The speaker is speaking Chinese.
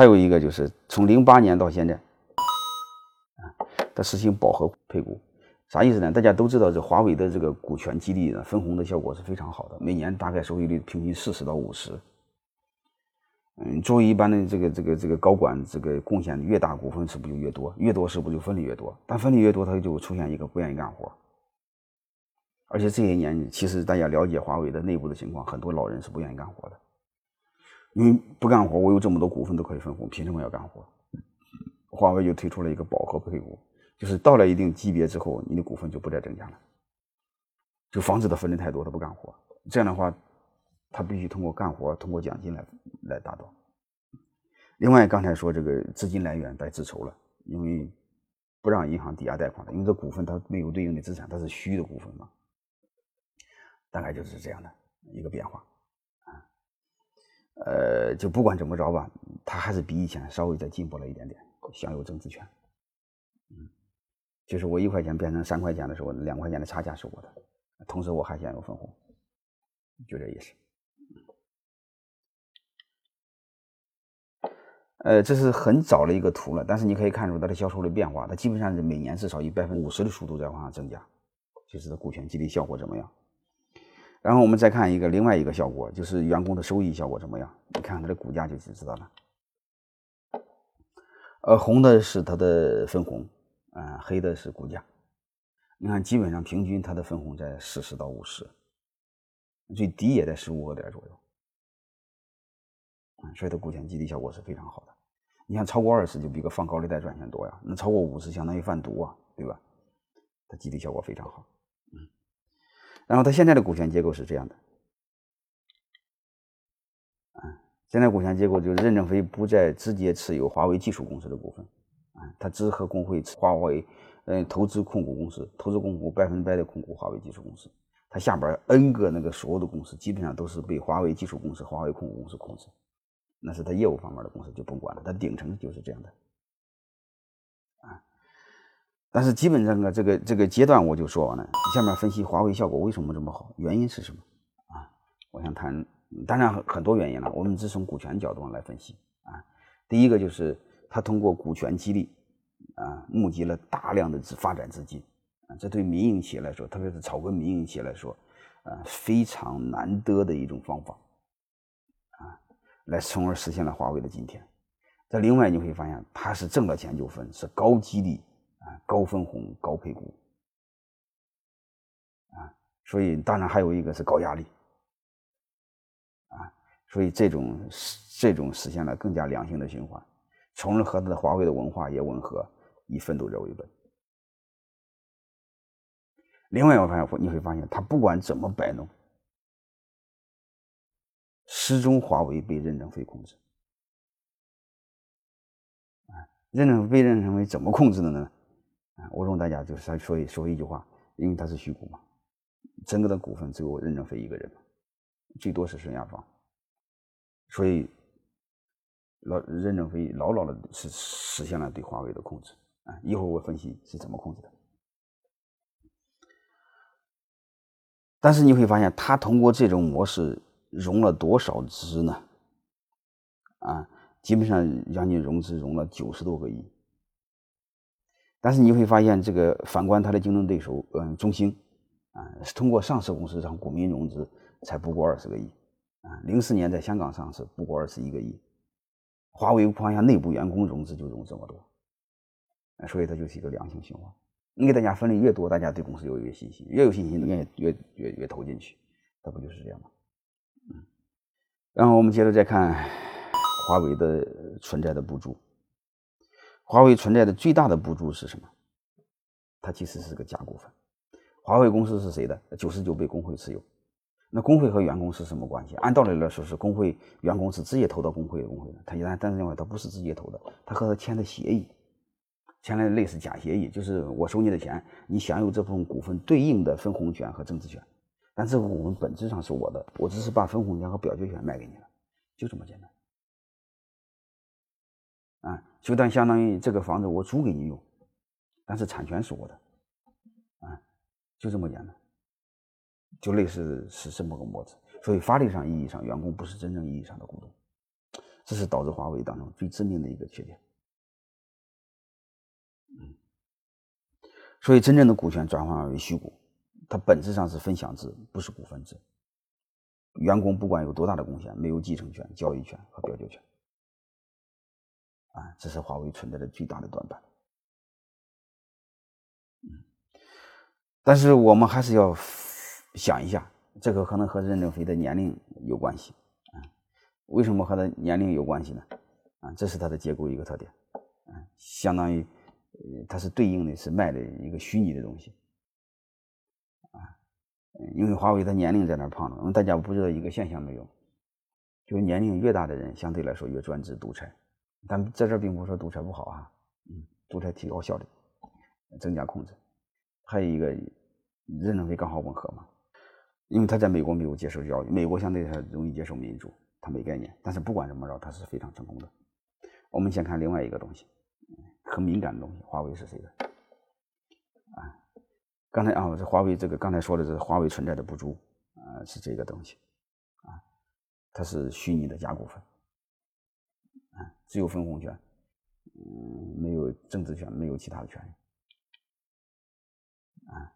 还有一个就是从零八年到现在，啊，它实行饱和配股，啥意思呢？大家都知道，这华为的这个股权激励呢，分红的效果是非常好的，每年大概收益率平均四十到五十。嗯，作为一般的这个这个这个高管，这个贡献越大，股份是不是就越多？越多是不是就分利越多？但分利越多，他就出现一个不愿意干活。而且这些年，其实大家了解华为的内部的情况，很多老人是不愿意干活的，因为不干活，我有这么多股份都可以分红，凭什么要干活？华为就推出了一个饱和配股，就是到了一定级别之后，你的股份就不再增加了，就防止他分的太多，他不干活。这样的话，他必须通过干活，通过奖金来来达到。另外，刚才说这个资金来源白自筹了，因为不让银行抵押贷款了，因为这股份它没有对应的资产，它是虚的股份嘛。大概就是这样的一个变化，呃，就不管怎么着吧，他还是比以前稍微再进步了一点点，享有增值权，嗯，就是我一块钱变成三块钱的时候，两块钱的差价是我的，同时我还享有分红，就这意思。呃，这是很早的一个图了，但是你可以看出它的销售的变化，它基本上是每年至少以百分之五十的速度在往上增加，就是股权激励效果怎么样？然后我们再看一个另外一个效果，就是员工的收益效果怎么样？你看它的股价就就知道了。呃，红的是它的分红，啊，黑的是股价。你看，基本上平均它的分红在四十到五十，最低也在十五个点左右。所以它股权激励效果是非常好的。你看，超过二十就比个放高利贷赚钱多呀。那超过五十相当于贩毒啊，对吧？它激励效果非常好。然后它现在的股权结构是这样的，啊，现在股权结构就是任正非不再直接持有华为技术公司的股份，啊，他只和工会华为，嗯，投资控股公司，投资控股百分之百的控股华为技术公司，他下边 N 个那个所有的公司基本上都是被华为技术公司、华为控股公司控制，那是他业务方面的公司就甭管了，他顶层就是这样的。但是基本上啊，这个这个阶段我就说完了。下面分析华为效果为什么这么好，原因是什么啊？我想谈，当然很很多原因了。我们只从股权角度上来分析啊。第一个就是他通过股权激励啊，募集了大量的资发展资金啊，这对民营企业来说，特别是草根民营企业来说，啊，非常难得的一种方法啊，来从而实现了华为的今天。这另外你会发现，他是挣了钱就分，是高激励。高分红、高配股，啊，所以当然还有一个是高压力，啊，所以这种这种实现了更加良性的循环，从而和它的华为的文化也吻合，以奋斗者为本。另外，我发现你会发现，他不管怎么摆弄，始终华为被任正非控制。啊，任正非任正非怎么控制的呢？我容大家就是说说一说一句话，因为他是虚股嘛，整个的股份只有任正非一个人，最多是孙亚芳，所以老任正非牢牢的是实现了对华为的控制啊。一会儿我分析是怎么控制的。但是你会发现，他通过这种模式融了多少资呢？啊，基本上将近融资融了九十多个亿。但是你会发现，这个反观它的竞争对手，嗯，中兴，啊，是通过上市公司让股民融资，才不过二十个亿，啊，零四年在香港上市不过二十一个亿，华为光下内部员工融资就融这么多，所以它就是一个良性循环。你给大家分的越多，大家对公司就越有信心，越有信心，愿意越越越投进去，它不就是这样吗？嗯，然后我们接着再看华为的存在的不足。华为存在的最大的不足是什么？它其实是个假股份。华为公司是谁的？九十九被工会持有。那工会和员工是什么关系？按道理来说是工会员工是直接投到工会的工会的。他一旦但是另外他不是直接投的，他和他签的协议，签了类似假协议，就是我收你的钱，你享有这部分股份对应的分红权和增值权。但这部分股份本质上是我的，我只是把分红权和表决权卖给你了，就这么简单。啊，就当相当于这个房子我租给你用，但是产权是我的，啊，就这么简单，就类似是这么个模子。所以法律上意义上，员工不是真正意义上的股东。这是导致华为当中最致命的一个缺点。所以真正的股权转换为虚股，它本质上是分享制，不是股份制。员工不管有多大的贡献，没有继承权、交易权和表决权。啊，这是华为存在的最大的短板。但是我们还是要想一下，这个可能和任正非的年龄有关系。啊，为什么和他年龄有关系呢？啊，这是他的结构一个特点。啊，相当于，呃，它是对应的是卖的一个虚拟的东西。啊，因为华为他年龄在那胖着，大家不知道一个现象没有？就是年龄越大的人，相对来说越专制独裁。但在这并不是说独裁不好啊，嗯，独裁提高效率，增加控制。还有一个，任正非刚好吻合嘛，因为他在美国没有接受教育，美国相对他容易接受民主，他没概念。但是不管怎么着，他是非常成功的。我们先看另外一个东西，很敏感的东西，华为是谁的？啊，刚才啊，这华为这个刚才说的是华为存在的不足，啊，是这个东西，啊，它是虚拟的假股份。啊只有分红权，嗯，没有政治权，没有其他的权利，啊，